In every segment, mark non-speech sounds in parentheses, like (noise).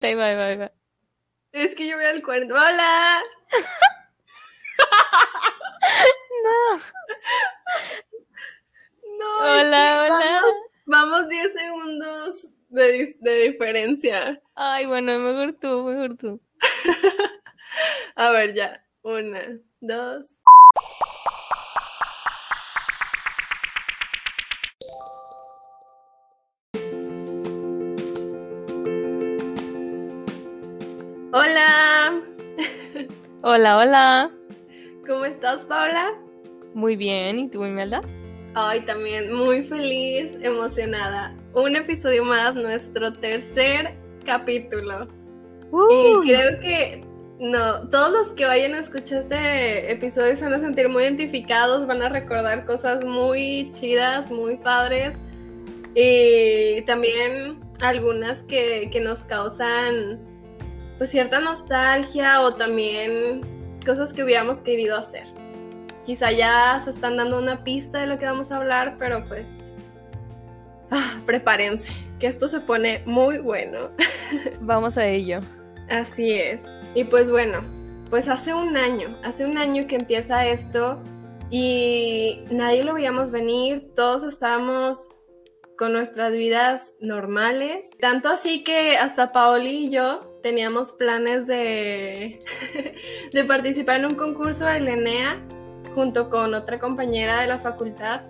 Ahí va, ahí va, ahí va. Es que yo voy al cuarto. ¡Hola! No. (laughs) No, es Hola, que hola. Vamos, vamos 10 segundos de, de diferencia. Ay, bueno, mejor tú, mejor tú. (laughs) A ver, ya. Una, dos. Hola, hola. ¿cómo estás, Paula? Muy bien, ¿y tú, Imelda? Ay, también muy feliz, emocionada. Un episodio más, nuestro tercer capítulo. Uh, Y creo que no, todos los que vayan a escuchar este episodio se van a sentir muy identificados, van a recordar cosas muy chidas, muy padres. Y también algunas que, que nos causan pues cierta nostalgia o también cosas que hubiéramos querido hacer. Quizá ya se están dando una pista de lo que vamos a hablar, pero pues ah, prepárense, que esto se pone muy bueno. (laughs) Vamos a ello. Así es. Y pues bueno, pues hace un año, hace un año que empieza esto y nadie lo veíamos venir, todos estábamos con nuestras vidas normales, tanto así que hasta Paoli y yo teníamos planes de, (laughs) de participar en un concurso de Lenea junto con otra compañera de la facultad.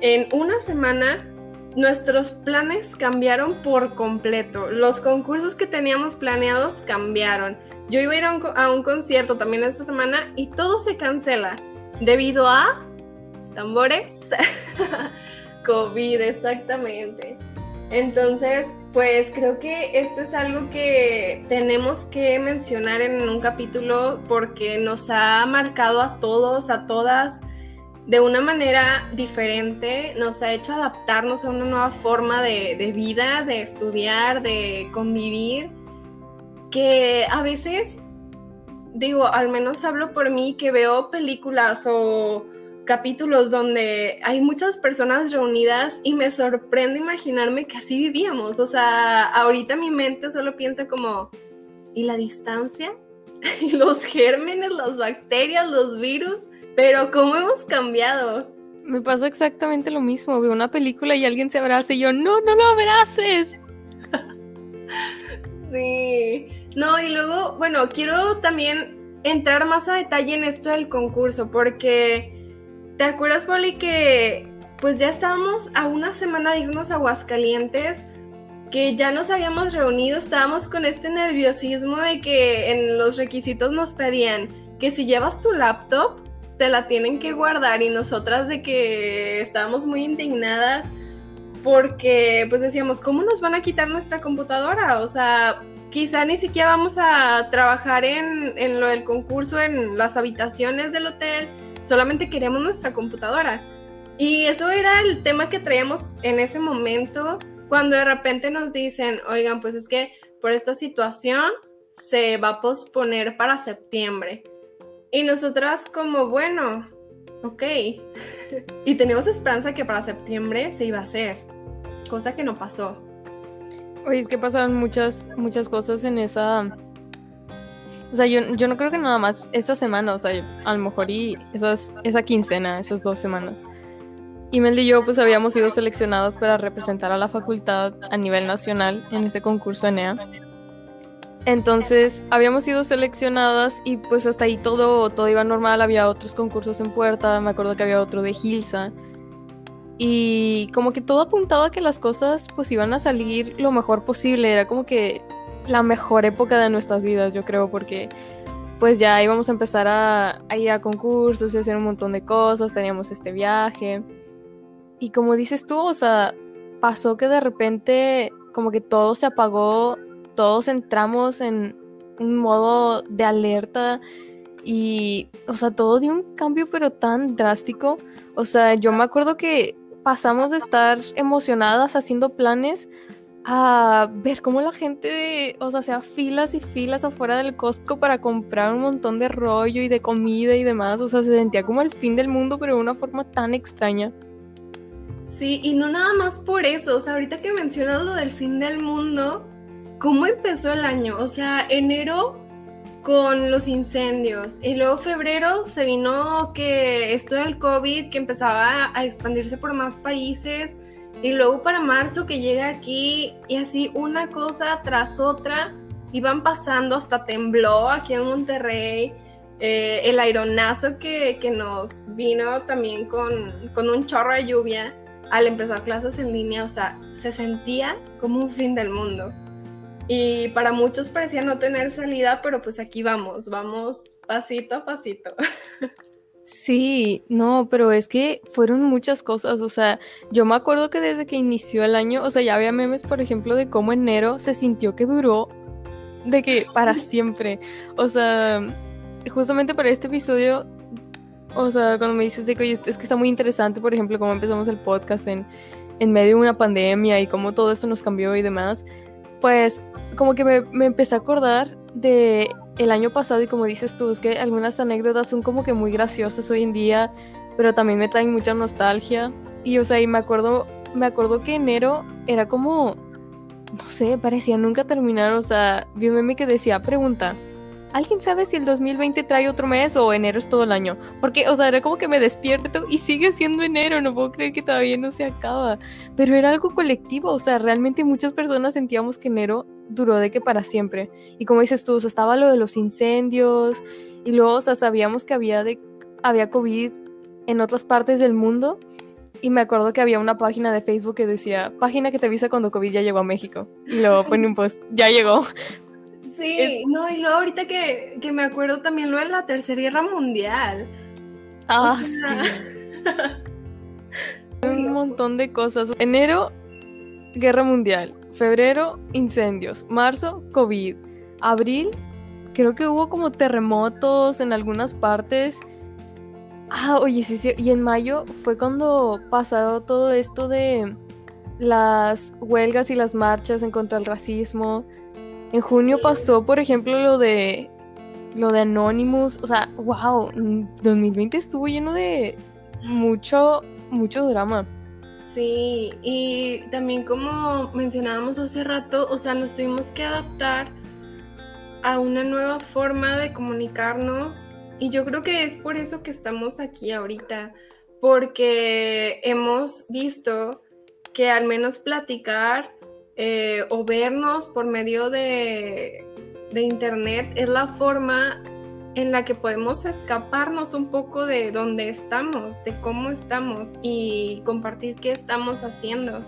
En una semana nuestros planes cambiaron por completo. Los concursos que teníamos planeados cambiaron. Yo iba a ir a un, a un concierto también esta semana y todo se cancela debido a tambores. (laughs) COVID, exactamente. Entonces, pues creo que esto es algo que tenemos que mencionar en un capítulo porque nos ha marcado a todos, a todas, de una manera diferente, nos ha hecho adaptarnos a una nueva forma de, vida, de estudiar, de convivir, que a veces, digo, al menos hablo por mí, que veo películas o capítulos donde hay muchas personas reunidas y me sorprende imaginarme que así vivíamos. O sea, ahorita mi mente solo piensa como, ¿y la distancia? (laughs) ¿Y los gérmenes, las bacterias, los virus? Pero ¿cómo hemos cambiado? Me pasa exactamente lo mismo. Veo una película y alguien se abraza y yo, no, no lo abraces. (laughs) Sí. No, y luego, bueno, quiero también entrar más a detalle en esto del concurso, porque ¿te acuerdas, Poli, que pues ya estábamos a una semana de irnos a Aguascalientes, que ya nos habíamos reunido, estábamos con este nerviosismo de que en los requisitos nos pedían que si llevas tu laptop, te la tienen que guardar. Y nosotras de que estábamos muy indignadas porque pues decíamos, ¿cómo nos van a quitar nuestra computadora? O sea, quizá ni siquiera vamos a trabajar en, en lo del concurso, en las habitaciones del hotel, solamente queremos nuestra computadora. Y eso era el tema que traíamos en ese momento, cuando de repente nos dicen, oigan, pues es que por esta situación se va a posponer para septiembre. Y nosotras como, bueno, ok. y teníamos esperanza que para septiembre se iba a hacer, cosa que no pasó. Oye, es que pasaron muchas, muchas cosas en esa. O sea, yo, yo no creo que nada más esta semana, o sea, a lo mejor y esas, esa quincena, esas dos semanas. Imelda y yo, pues habíamos sido seleccionadas para representar a la facultad a nivel nacional en ese concurso ENEA. Entonces, habíamos sido seleccionadas y pues hasta ahí todo, todo iba normal. Había otros concursos en puerta, me acuerdo que había otro de Gilsa. Y como que todo apuntaba a que las cosas pues iban a salir lo mejor posible. Era como que la mejor época de nuestras vidas, yo creo, porque pues ya íbamos a empezar a, a ir a concursos y hacer un montón de cosas, teníamos este viaje. Y como dices tú, o sea, pasó que de repente como que todo se apagó, todos entramos en un modo de alerta y, o sea, todo dio un cambio pero tan drástico. O sea, yo me acuerdo que pasamos de estar emocionadas haciendo planes a ver cómo la gente, o sea, hacía filas y filas afuera del Costco para comprar un montón de rollo y de comida y demás. O sea, se sentía como el fin del mundo, pero de una forma tan extraña. Sí, y no nada más por eso, o sea, ahorita que mencionas lo del fin del mundo, ¿cómo empezó el año? O sea, enero con los incendios y luego febrero se vino que esto del COVID que empezaba a expandirse por más países y luego para marzo que llega aquí y así una cosa tras otra iban pasando, hasta tembló aquí en Monterrey. Eh, el aeronazo que, que, nos vino también con, con un chorro de lluvia al empezar clases en línea, o sea, se sentía como un fin del mundo. Y para muchos parecía no tener salida, pero pues aquí vamos, vamos pasito a pasito. (laughs) Sí, no, pero es que fueron muchas cosas, o sea, yo me acuerdo que desde que inició el año, o sea, ya había memes, por ejemplo, de cómo enero se sintió que duró de que para (laughs) siempre. O sea, justamente para este episodio, o sea, cuando me dices de que, oye, es que está muy interesante, por ejemplo, cómo empezamos el podcast en, en medio de una pandemia y cómo todo esto nos cambió y demás, pues como que me, me empecé a acordar de el año pasado y como dices tú, es que algunas anécdotas son como que muy graciosas hoy en día, pero también me traen mucha nostalgia. Y o sea, y me acuerdo, me acuerdo que enero era como, no sé, parecía nunca terminar, o sea, vi un meme que decía, pregunta, ¿alguien sabe si el 2020 trae otro mes o enero es todo el año? Porque, o sea, era como que me despierto y sigue siendo enero, no puedo creer que todavía no se acaba. Pero era algo colectivo, o sea, realmente muchas personas sentíamos que enero duró de que para siempre. Y como dices tú, o sea, estaba lo de los incendios y luego, o sea, sabíamos que había, de, había COVID en otras partes del mundo. Y me acuerdo que había una página de Facebook que decía, página que te avisa cuando COVID ya llegó a México. Y luego pone un post, ya llegó. (laughs) Sí, no, y luego ahorita que, que, me acuerdo también lo de la Tercera Guerra Mundial. Ah, sí. (laughs) un montón de cosas. Enero, Guerra Mundial. Febrero, incendios. Marzo, COVID. Abril, creo que hubo como terremotos en algunas partes. Ah, oye, sí, sí. Y en mayo fue cuando pasó todo esto de las huelgas y las marchas en contra del racismo. En junio pasó, por ejemplo, lo de lo de Anonymous, o sea, wow, 2020 estuvo lleno de mucho mucho drama. Sí, y también como mencionábamos hace rato, o sea, nos tuvimos que adaptar a una nueva forma de comunicarnos y yo creo que es por eso que estamos aquí ahorita, porque hemos visto que al menos platicar eh, o vernos por medio de, de internet es la forma en la que podemos escaparnos un poco de donde estamos, de cómo estamos y compartir qué estamos haciendo.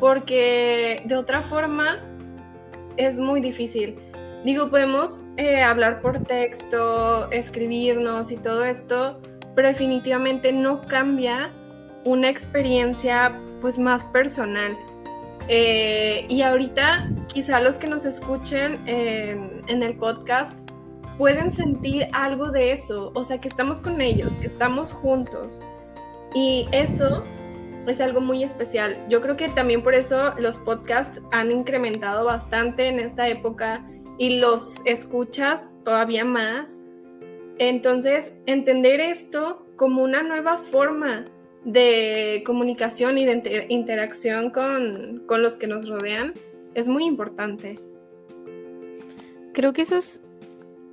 Porque de otra forma es muy difícil. Digo, podemos eh, hablar por texto, escribirnos y todo esto, pero definitivamente no cambia una experiencia pues más personal. Eh, y ahorita quizá los que nos escuchen en el podcast pueden sentir algo de eso, o sea, que estamos con ellos, que estamos juntos. Y eso es algo muy especial. Yo creo que también por eso los podcasts han incrementado bastante en esta época y los escuchas todavía más. Entonces, entender esto como una nueva forma de comunicación y de interacción con, con los que nos rodean es muy importante. Creo que eso es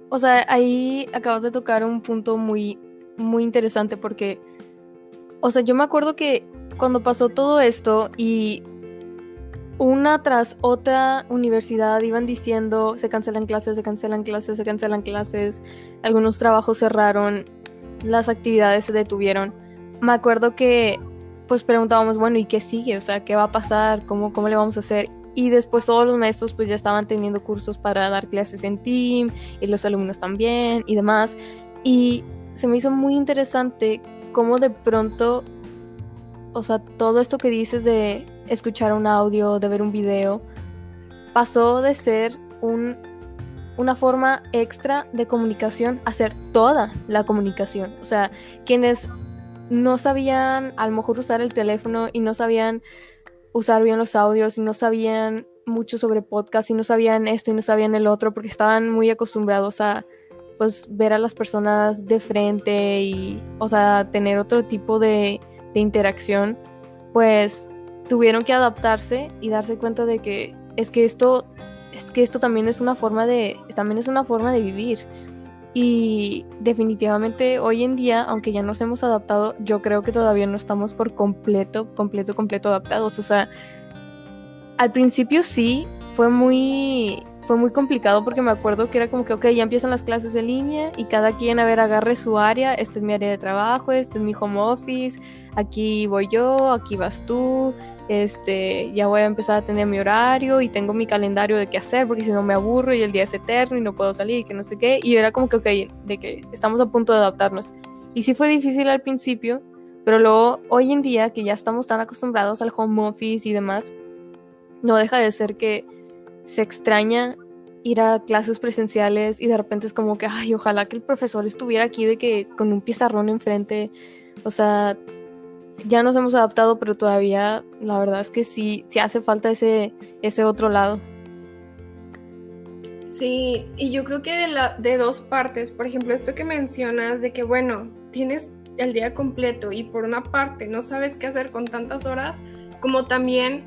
o sea, ahí acabas de tocar un punto muy, muy interesante porque, o sea, yo me acuerdo que cuando pasó todo esto y una tras otra universidad iban diciendo se cancelan clases, se cancelan clases, se cancelan clases, algunos trabajos cerraron, las actividades se detuvieron. Me acuerdo que pues preguntábamos, bueno, ¿y qué sigue? O sea, ¿qué va a pasar? ¿Cómo, cómo le vamos a hacer? Y después todos los maestros pues ya estaban teniendo cursos para dar clases en team y los alumnos también y demás. Y se me hizo muy interesante cómo de pronto, o sea, todo esto que dices de escuchar un audio, de ver un video, pasó de ser un, una forma extra de comunicación a ser toda la comunicación. O sea, quienes no sabían a lo mejor usar el teléfono y no sabían usar bien los audios y no sabían mucho sobre podcast y no sabían esto y no sabían el otro porque estaban muy acostumbrados a pues ver a las personas de frente y o sea tener otro tipo de, de interacción pues tuvieron que adaptarse y darse cuenta de que es que esto es que esto también es una forma de, también es una forma de vivir. Y definitivamente hoy en día, aunque ya nos hemos adaptado, yo creo que todavía no estamos por completo, completo, completo adaptados. O sea, al principio sí, fue muy, fue muy complicado porque me acuerdo que era como que, ok, ya empiezan las clases en línea y cada quien, a ver, agarre su área, este es mi área de trabajo, este es mi home office, aquí voy yo, aquí vas tú, este, ya voy a empezar a tener mi horario y tengo mi calendario de qué hacer porque si no me aburro y el día es eterno y no puedo salir y que no sé qué. Y era como que, ok, de que estamos a punto de adaptarnos. Y sí fue difícil al principio, pero luego hoy en día que ya estamos tan acostumbrados al home office y demás, no deja de ser que se extraña ir a clases presenciales y de repente es como que, ay, ojalá que el profesor estuviera aquí de que con un pizarrón enfrente. O sea, ya nos hemos adaptado, pero todavía la verdad es que sí, sí hace falta ese, ese otro lado. Sí, y yo creo que de, la, de dos partes, por ejemplo, esto que mencionas de que, bueno, tienes el día completo y por una parte no sabes qué hacer con tantas horas, como también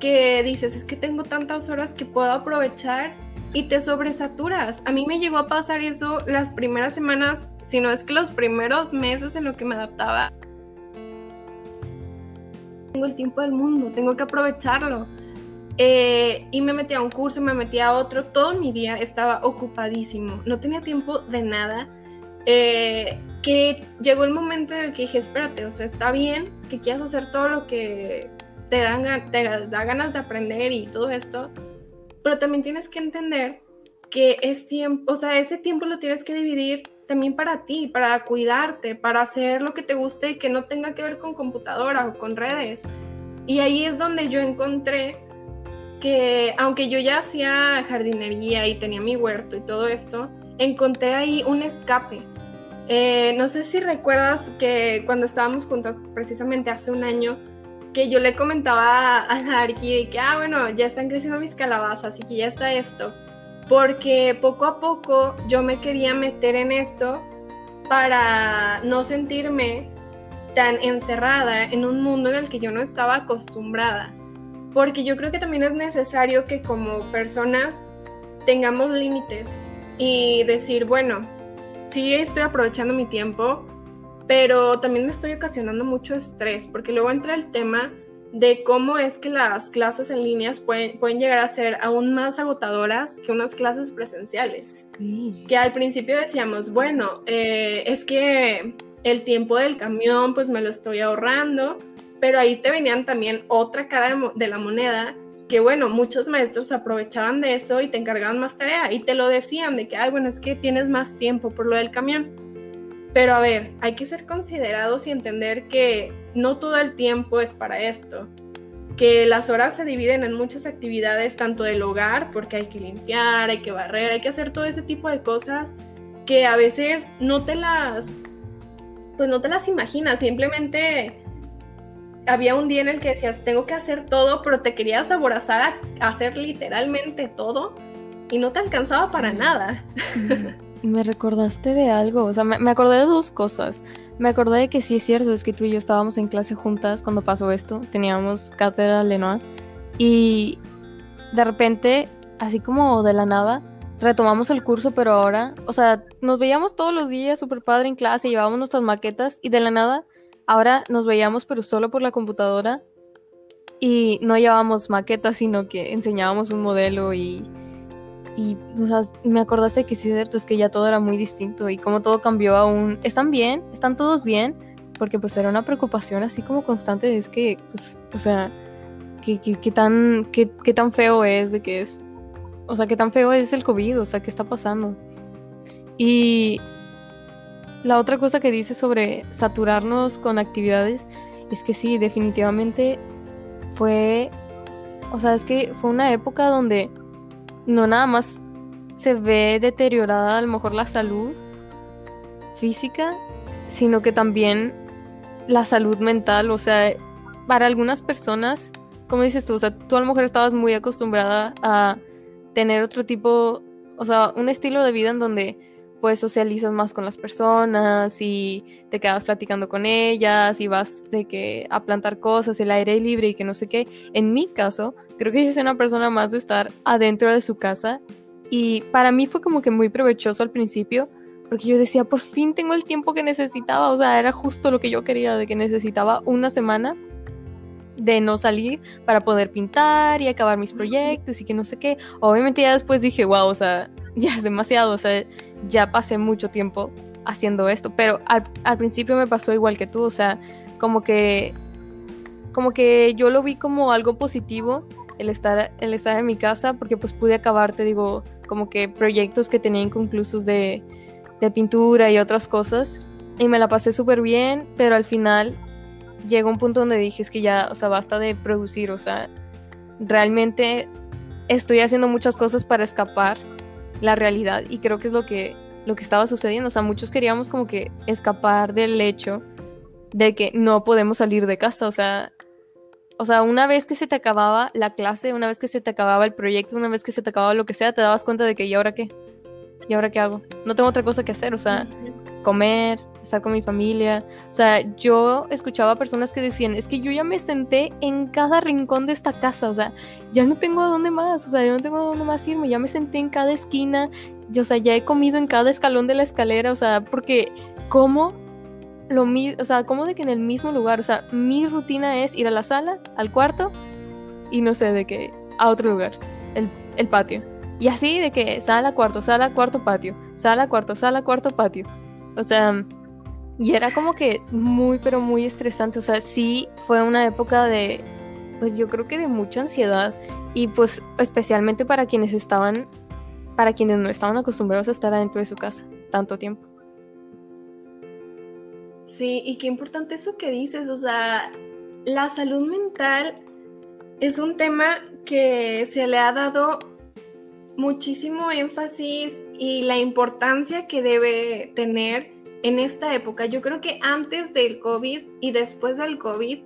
que dices, es que tengo tantas horas que puedo aprovechar y te sobresaturas. A mí me llegó a pasar eso las primeras semanas, si no es que los primeros meses en lo que me adaptaba tengo el tiempo del mundo, tengo que aprovecharlo. Eh, y me metí a un curso, me metí a otro, todo mi día estaba ocupadísimo, no tenía tiempo de nada. Eh, que llegó el momento en el que dije, espérate, o sea, está bien que quieras hacer todo lo que te, dan, te da ganas de aprender y todo esto, pero también tienes que entender que es tiempo, o sea, ese tiempo lo tienes que dividir también para ti, para cuidarte, para hacer lo que te guste y que no tenga que ver con computadora o con redes. Y ahí es donde yo encontré que, aunque yo ya hacía jardinería y tenía mi huerto y todo esto, encontré ahí un escape. Eh, no sé si recuerdas que cuando estábamos juntas, precisamente hace un año, que yo le comentaba a la Arqui que, ah, bueno, ya están creciendo mis calabazas y que ya está esto porque poco a poco yo me quería meter en esto para no sentirme tan encerrada en un mundo en el que yo no estaba acostumbrada. Porque yo creo que también es necesario que como personas tengamos límites y decir, bueno, sí estoy aprovechando mi tiempo, pero también me estoy ocasionando mucho estrés, porque luego entra el tema de cómo es que las clases en líneas pueden, pueden llegar a ser aún más agotadoras que unas clases presenciales. Que al principio decíamos, bueno, eh, es que el tiempo del camión pues me lo estoy ahorrando, pero ahí te venían también otra cara de, de la moneda que bueno, muchos maestros aprovechaban de eso y te encargaban más tarea y te lo decían de que, ay, bueno, es que tienes más tiempo por lo del camión. Pero a ver, hay que ser considerados y entender que no todo el tiempo es para esto, que las horas se dividen en muchas actividades, tanto del hogar, porque hay que limpiar, hay que barrer, hay que hacer todo ese tipo de cosas que a veces no te las, pues no te las imaginas, simplemente había un día en el que decías, tengo que hacer todo, pero te querías aborazar a hacer literalmente todo y no te alcanzaba para nada. Me recordaste de algo, o sea, me, acordé de dos cosas. Me acordé de que sí es cierto, es que tú y yo estábamos en clase juntas cuando pasó esto, teníamos cátedra Lenoir y de repente, así como de la nada, retomamos el curso, pero ahora, o sea, nos veíamos todos los días súper padre en clase, llevábamos nuestras maquetas y de la nada, ahora nos veíamos pero solo por la computadora y no llevábamos maquetas, sino que enseñábamos un modelo y y me acordaste que sí, cierto, es que ya todo era muy distinto y como todo cambió aún. ¿Están bien? ¿Están todos bien? Porque pues era una preocupación así como constante, es que, pues, o sea, ¿qué, tan, qué, qué tan feo es de que es, o sea, qué tan feo es el COVID, o sea, qué está pasando. Y la otra cosa que dice sobre saturarnos con actividades es que sí, definitivamente fue, o sea, es que fue una época donde no nada más se ve deteriorada a lo mejor la salud física, sino que también la salud mental, o sea, para algunas personas, como dices tú, o sea, tú a lo mejor estabas muy acostumbrada a tener otro tipo, o sea, un estilo de vida en donde pues socializas más con las personas y te quedas platicando con ellas y vas de que a plantar cosas, el aire libre y que no sé qué. En mi caso, creo que yo soy una persona más de estar adentro de su casa y para mí fue como que muy provechoso al principio porque yo decía, por fin tengo el tiempo que necesitaba, o sea, era justo lo que yo quería, de que necesitaba una semana de no salir para poder pintar y acabar mis proyectos y que no sé qué. Obviamente ya después dije, wow, o sea, ya es demasiado, o sea, ya pasé mucho tiempo haciendo esto, pero al, al, principio me pasó igual que tú, o sea, como que como que yo lo vi como algo positivo el estar el estar en mi casa porque pues pude acabar, te digo, como que proyectos que tenía inconclusos de, de pintura y otras cosas y me la pasé súper bien, pero al final llegó un punto donde dije es que ya, o sea, basta de producir, o sea, realmente estoy haciendo muchas cosas para escapar la realidad y creo que es lo que lo que estaba sucediendo, o sea, muchos queríamos como que escapar del hecho de que no podemos salir de casa, o sea, o sea, una vez que se te acababa la clase, una vez que se te acababa el proyecto, una vez que se te acababa lo que sea, te dabas cuenta de que ¿y ahora qué? ¿Y ahora qué hago? No tengo otra cosa que hacer, o sea, comer, estar con mi familia. O sea, yo escuchaba personas que decían, es que yo ya me senté en cada rincón de esta casa, o sea, ya no tengo a dónde más, o sea, ya no tengo a dónde más irme, ya me senté en cada esquina, yo, o sea, ya he comido en cada escalón de la escalera, o sea, porque como lo mismo, o sea, como de que en el mismo lugar, o sea, mi rutina es ir a la sala, al cuarto y no sé, de qué, a otro lugar, el, el patio. Y así de que sala, cuarto, sala, cuarto, patio, sala, cuarto, sala, cuarto, patio. O sea, y era como que muy, pero muy estresante. O sea, sí fue una época de, pues yo creo que de mucha ansiedad. Y pues especialmente para quienes estaban, para quienes no estaban acostumbrados a estar adentro de su casa tanto tiempo. Sí, y qué importante eso que dices. O sea, la salud mental es un tema que se le ha dado muchísimo énfasis y la importancia que debe tener en esta época. Yo creo que antes del COVID y después del COVID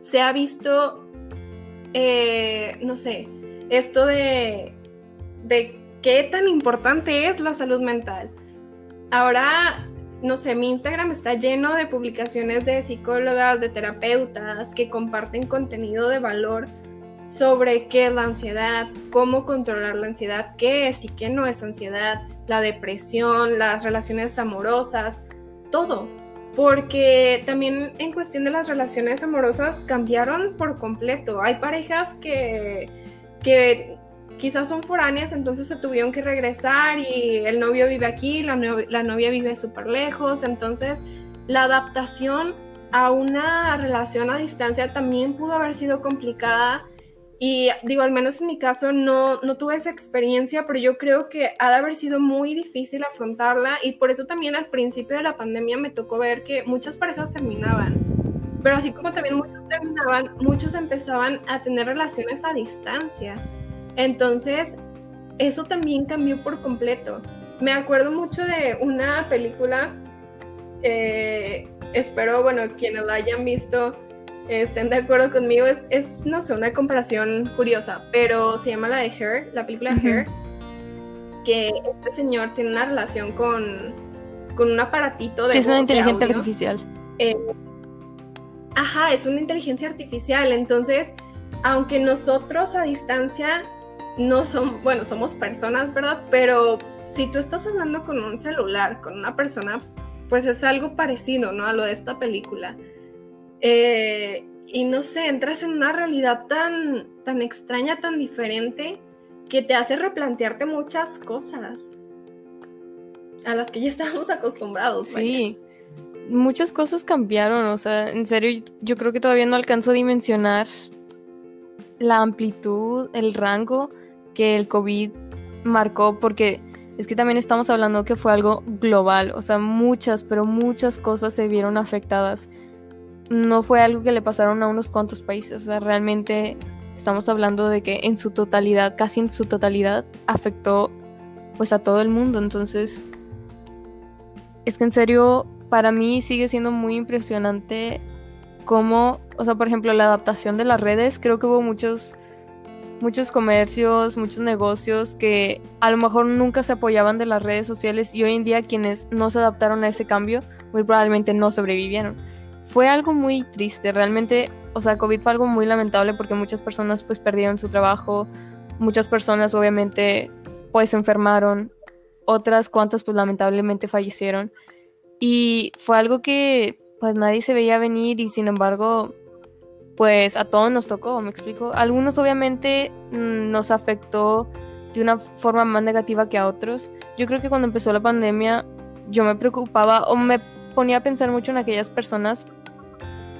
se ha visto, eh, no sé, esto de, de qué tan importante es la salud mental. Ahora, no sé, mi Instagram está lleno de publicaciones de psicólogas, de terapeutas que comparten contenido de valor sobre qué es la ansiedad, cómo controlar la ansiedad, qué es y qué no es ansiedad, la depresión, las relaciones amorosas, todo. Porque también en cuestión de las relaciones amorosas cambiaron por completo. Hay parejas que, que quizás son foráneas, entonces se tuvieron que regresar y el novio vive aquí, la, la novia vive súper lejos. Entonces la adaptación a una relación a distancia también pudo haber sido complicada y digo, al menos en mi caso no, no tuve esa experiencia, pero yo creo que ha de haber sido muy difícil afrontarla y por eso también al principio de la pandemia me tocó ver que muchas parejas terminaban. Pero así como también muchos terminaban, muchos empezaban a tener relaciones a distancia. Entonces, eso también cambió por completo. Me acuerdo mucho de una película, eh, espero, bueno, quienes la hayan visto, estén de acuerdo conmigo. Es, es, no sé, una comparación curiosa, pero se llama la de Her, la película de Her, que este señor tiene una relación con, con un aparatito de... es una inteligencia artificial. Eh, ajá, es una inteligencia artificial. Entonces, aunque nosotros a distancia no somos, bueno, somos personas, ¿verdad? Pero si tú estás hablando con un celular, con una persona, pues es algo parecido, ¿no? A lo de esta película. Eh, y no sé, entras en una realidad tan, tan extraña, tan diferente, que te hace replantearte muchas cosas a las que ya estábamos acostumbrados. Sí, muchas cosas cambiaron, o sea, en serio, yo creo que todavía no alcanzo a dimensionar la amplitud, el rango que el COVID marcó, porque es que también estamos hablando que fue algo global, o sea, muchas, pero muchas cosas se vieron afectadas. No fue algo que le pasaron a unos cuantos países, o sea, realmente estamos hablando de que en su totalidad, casi en su totalidad, afectó pues a todo el mundo, entonces es que en serio para mí sigue siendo muy impresionante cómo, o sea, por ejemplo, la adaptación de las redes, creo que hubo muchos muchos comercios, muchos negocios que a lo mejor nunca se apoyaban de las redes sociales y hoy en día quienes no se adaptaron a ese cambio muy probablemente no sobrevivieron. Fue algo muy triste, realmente, o sea, COVID fue algo muy lamentable porque muchas personas pues perdieron su trabajo, muchas personas obviamente pues se enfermaron, otras cuantas pues lamentablemente fallecieron y fue algo que pues nadie se veía venir y sin embargo pues a todos nos tocó, me explico. Algunos obviamente mm, nos afectó de una forma más negativa que a otros. Yo creo que cuando empezó la pandemia yo me preocupaba o me ponía a pensar mucho en aquellas personas,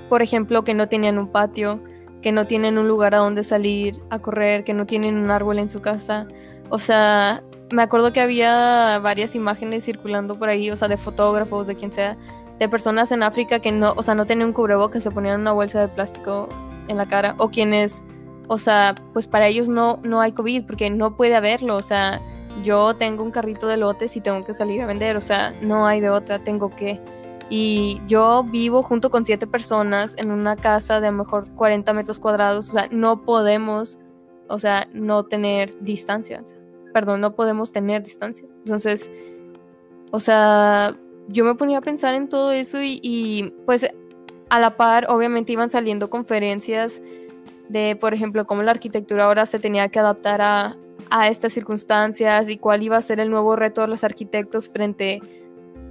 por ejemplo, que no tenían un patio, que no tienen un lugar a donde salir a correr, que no tienen un árbol en su casa. O sea, me acuerdo que había varias imágenes circulando por ahí, o sea, de fotógrafos, de quien sea, de personas en África que no, o sea, no tenían un cubrebocas, se ponían una bolsa de plástico en la cara, o quienes, o sea, pues para ellos no, no hay COVID porque no puede haberlo, o sea, yo tengo un carrito de lotes y tengo que salir a vender, o sea, no hay de otra, tengo que. Y yo vivo junto con siete personas en una casa de a lo mejor 40 metros cuadrados, o sea, no podemos, o sea, no tener distancia, perdón, no podemos tener distancia. Entonces, o sea, yo me ponía a pensar en todo eso y, pues a la par, obviamente iban saliendo conferencias de, por ejemplo, cómo la arquitectura ahora se tenía que adaptar a, a estas circunstancias y cuál iba a ser el nuevo reto de los arquitectos frente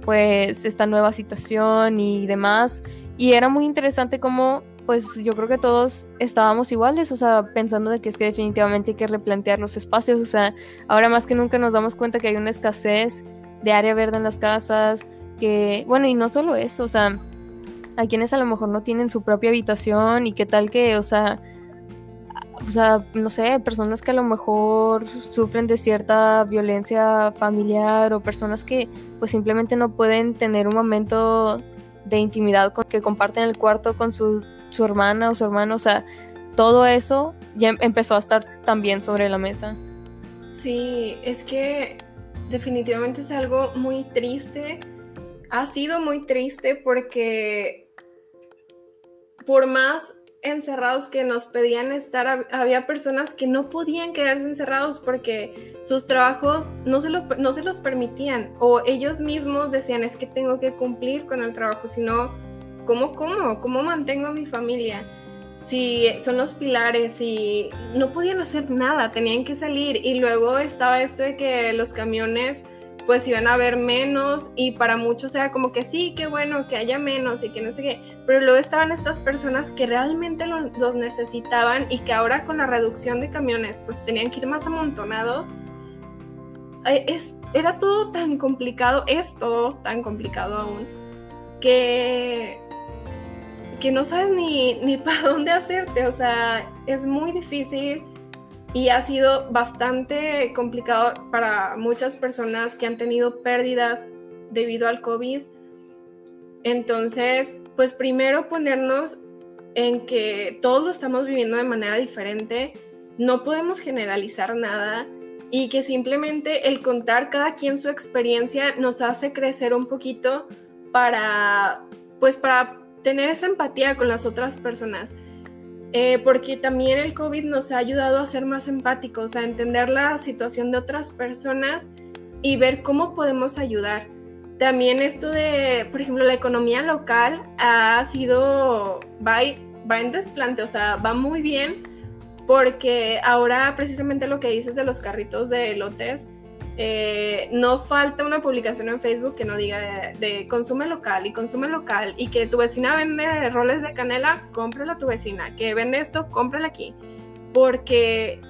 pues esta nueva situación y demás. Y era muy interesante como pues yo creo que todos estábamos iguales, o sea, pensando de que es que definitivamente hay que replantear los espacios, o sea, ahora más que nunca nos damos cuenta que hay una escasez de área verde en las casas, bueno, y no solo eso, o sea, hay quienes a lo mejor no tienen su propia habitación y qué tal que, o sea, o sea, no sé, personas que a lo mejor sufren de cierta violencia familiar o personas que pues simplemente no pueden tener un momento de intimidad con que comparten el cuarto con su, su hermana o su hermano, o sea, todo eso ya em, empezó a estar también sobre la mesa. Sí, es que definitivamente es algo muy triste. Ha sido muy triste porque por más encerrados que nos pedían estar, había personas que no podían quedarse encerrados porque sus trabajos no se, no se los permitían. O ellos mismos decían es que tengo que cumplir con el trabajo, sino ¿cómo, cómo, cómo mantengo a mi familia? Si son los pilares y no podían hacer nada, tenían que salir. Y luego estaba esto de que los camiones pues iban a haber menos y para muchos era como que sí, qué bueno que haya menos y que no sé qué, pero luego estaban estas personas que realmente los necesitaban y que ahora con la reducción de camiones pues tenían que ir más amontonados. Es, era todo tan complicado, es todo tan complicado aún, que, que no sabes ni, ni (laughs) para dónde hacerte, o sea, es muy difícil y ha sido bastante complicado para muchas personas que han tenido pérdidas debido al COVID. Entonces, pues primero ponernos en que todos lo estamos viviendo de manera diferente, no podemos generalizar nada y que simplemente el contar cada quien su experiencia nos hace crecer un poquito para, pues para tener esa empatía con las otras personas. Eh, porque también el COVID nos ha ayudado a ser más empáticos, a entender la situación de otras personas y ver cómo podemos ayudar. También esto de, por ejemplo, la economía local ha sido, va, va en desplante, o sea, va muy bien porque ahora precisamente lo que dices de los carritos de lotes, eh, no falta una publicación en Facebook que no diga de, consume local y consume local y que tu vecina vende roles de canela, cómprala a tu vecina, que vende esto, cómprala aquí, porque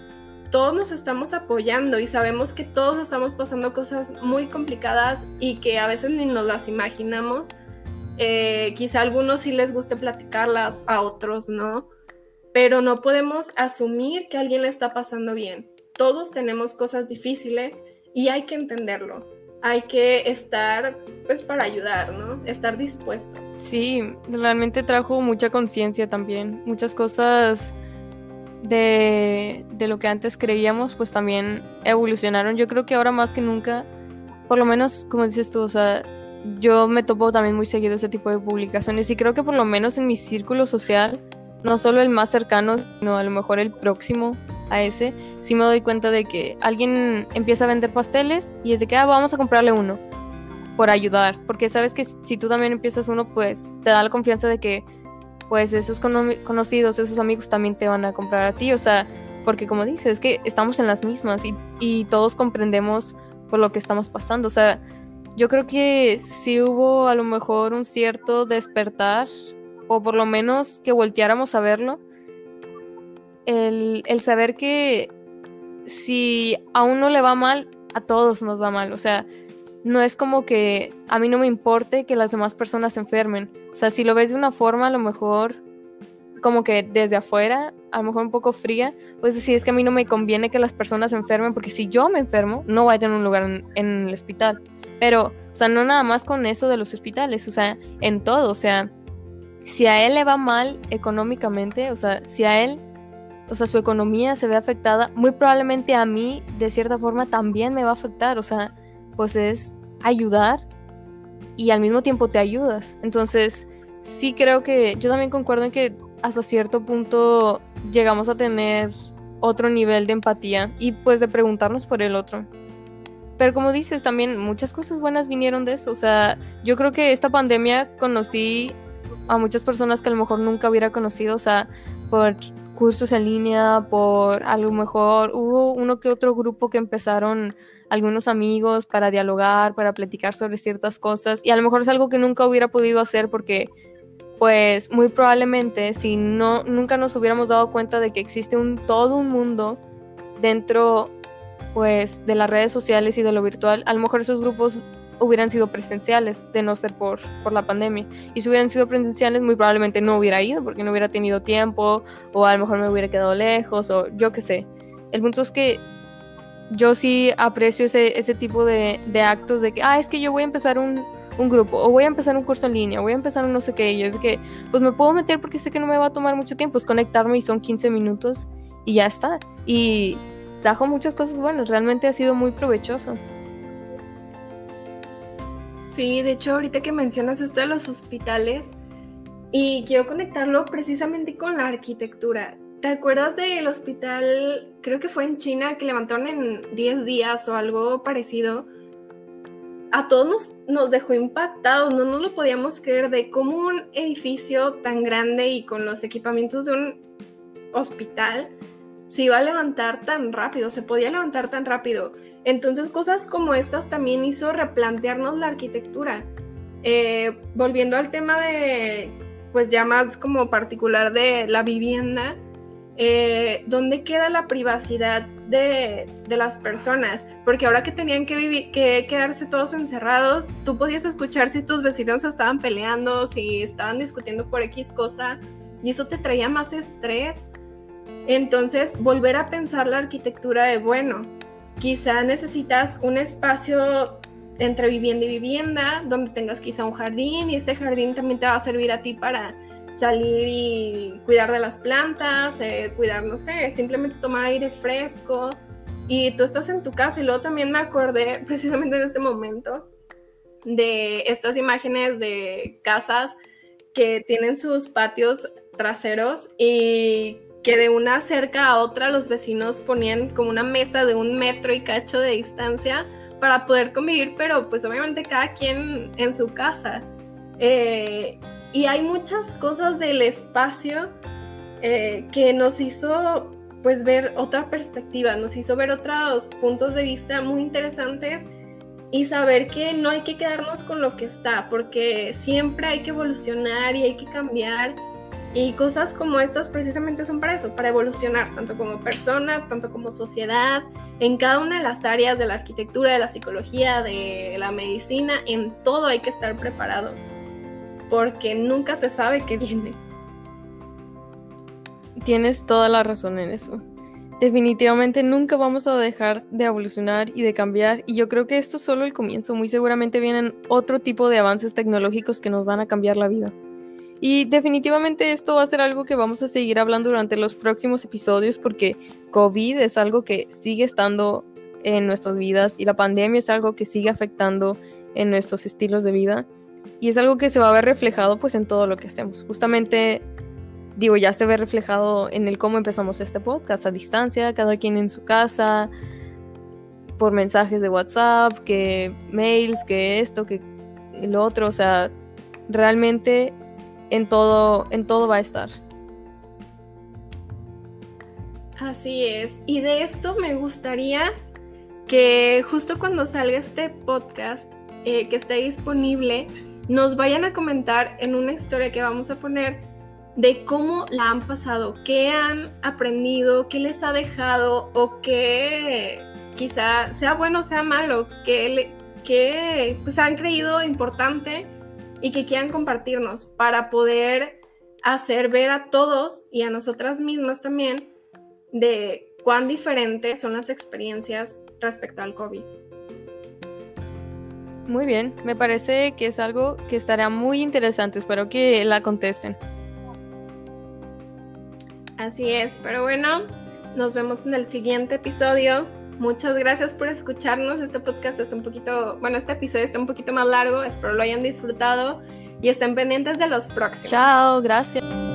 todos nos estamos apoyando y sabemos que todos estamos pasando cosas muy complicadas y que a veces ni nos las imaginamos. Eh, quizá a algunos sí les guste platicarlas, a otros no, pero no podemos asumir que alguien le está pasando bien. Todos tenemos cosas difíciles y hay que entenderlo. Hay que estar, pues, para ayudar, ¿no? Estar dispuestos. Sí, realmente trajo mucha conciencia también. Muchas cosas de, de lo que antes creíamos, pues también evolucionaron. Yo creo que ahora más que nunca, por lo menos, como dices tú, o sea, yo me topo también muy seguido ese tipo de publicaciones y creo que por lo menos en mi círculo social, no solo el más cercano, sino a lo mejor el próximo a ese, sí me doy cuenta de que alguien empieza a vender pasteles y es de que ah, vamos a comprarle uno por ayudar, porque sabes que si tú también empiezas uno, pues te da la confianza de que pues esos conocidos, esos amigos también te van a comprar a ti, o sea, porque como dices, es que estamos en las mismas y, y todos comprendemos por lo que estamos pasando, o sea, yo creo que sí hubo a lo mejor un cierto despertar, o por lo menos que volteáramos a verlo, el, el saber que si a uno le va mal, a todos nos va mal, o sea, no es como que a mí no me importe que las demás personas se enfermen. O sea, si lo ves de una forma, a lo mejor como que desde afuera, a lo mejor un poco fría, pues decir es que a mí no me conviene que las personas se enfermen porque si yo me enfermo, no voy a un lugar en, el hospital. Pero, o sea, no nada más con eso de los hospitales, o sea, en todo, o sea, si a él le va mal económicamente, o sea, si a él, o sea, su economía se ve afectada, muy probablemente a mí, de cierta forma, también me va a afectar, o sea, pues es ayudar y al mismo tiempo te ayudas. Entonces, sí creo que yo también concuerdo en que hasta cierto punto llegamos a tener otro nivel de empatía y pues de preguntarnos por el otro. Pero como dices, también muchas cosas buenas vinieron de eso. O sea, yo creo que esta pandemia conocí a muchas personas que a lo mejor nunca hubiera conocido, o sea, por cursos en línea, por a lo mejor hubo uno que otro grupo que empezaron algunos amigos para dialogar, para platicar sobre ciertas cosas y a lo mejor es algo que nunca hubiera podido hacer porque pues muy probablemente si no nunca nos hubiéramos dado cuenta de que existe un todo un mundo dentro pues de las redes sociales y de lo virtual, a lo mejor esos grupos hubieran sido presenciales de no ser por, por la pandemia. Y si hubieran sido presenciales, muy probablemente no hubiera ido porque no hubiera tenido tiempo o a lo mejor me hubiera quedado lejos o yo qué sé. El punto es que yo sí aprecio ese, ese tipo de, de, actos de que, ah, es que yo voy a empezar un, un, grupo, o voy a empezar un curso en línea, voy a empezar un no sé qué, y es que, pues me puedo meter porque sé que no me va a tomar mucho tiempo, es conectarme y son 15 minutos y ya está. Y trajo muchas cosas buenas, realmente ha sido muy provechoso. Sí, de hecho, ahorita que mencionas esto de los hospitales, y quiero conectarlo precisamente con la arquitectura. ¿Te acuerdas del hospital, creo que fue en China, que levantaron en 10 días o algo parecido? A todos nos, nos dejó impactados, no nos lo podíamos creer de cómo un edificio tan grande y con los equipamientos de un hospital se iba a levantar tan rápido, se podía levantar tan rápido. Entonces cosas como estas también hizo replantearnos la arquitectura. Eh, volviendo al tema de, pues ya más como particular de la vivienda, eh, ¿dónde queda la privacidad de, las personas? Porque ahora que tenían que, vivir, que quedarse todos encerrados, tú podías escuchar si tus vecinos estaban peleando, si estaban discutiendo por X cosa, y eso te traía más estrés. Entonces, volver a pensar la arquitectura de, bueno, quizá necesitas un espacio entre vivienda y vivienda, donde tengas quizá un jardín, y ese jardín también te va a servir a ti para salir y cuidar de las plantas, eh, cuidar, no sé, simplemente tomar aire fresco. Y tú estás en tu casa y luego también me acordé (laughs) precisamente en este momento de estas imágenes de casas que tienen sus patios traseros y que de una cerca a otra los vecinos ponían como una mesa de un metro y cacho de distancia para poder convivir, pero pues obviamente cada quien en su casa. Eh, y hay muchas cosas del espacio eh, que nos hizo pues ver otra perspectiva, nos hizo ver otros puntos de vista muy interesantes y saber que no hay que quedarnos con lo que está, porque siempre hay que evolucionar y hay que cambiar. Y cosas como estas precisamente son para eso, para evolucionar, tanto como persona, tanto como sociedad, en cada una de las áreas de la arquitectura, de la psicología, de la medicina, en todo hay que estar preparado porque nunca se sabe qué viene. Tienes toda la razón en eso. Definitivamente nunca vamos a dejar de evolucionar y de cambiar y yo creo que esto es solo el comienzo. Muy seguramente vienen otro tipo de avances tecnológicos que nos van a cambiar la vida. Y definitivamente esto va a ser algo que vamos a seguir hablando durante los próximos episodios porque COVID es algo que sigue estando en nuestras vidas y la pandemia es algo que sigue afectando en nuestros estilos de vida y es algo que se va a ver reflejado pues en todo lo que hacemos. Justamente digo, ya se ve reflejado en el cómo empezamos este podcast, a distancia, cada quien en su casa, por mensajes de WhatsApp, que mails, que esto, que lo otro, o sea, realmente en todo, en todo va a estar. Así es. Y de esto me gustaría que justo cuando salga este podcast, eh, que esté disponible, nos vayan a comentar en una historia que vamos a poner de cómo la han pasado, qué han aprendido, qué les ha dejado o qué quizá sea bueno o sea malo, qué, qué pues, han creído importante y que quieran compartirnos para poder hacer ver a todos y a nosotras mismas también de cuán diferentes son las experiencias respecto al COVID. Muy bien, me parece que es algo que estará muy interesante. Espero que la contesten. Así es, pero bueno, nos vemos en el siguiente episodio. Muchas gracias por escucharnos. Este podcast está un poquito, bueno, este episodio está un poquito más largo. Espero lo hayan disfrutado y estén pendientes de los próximos. Chao, gracias.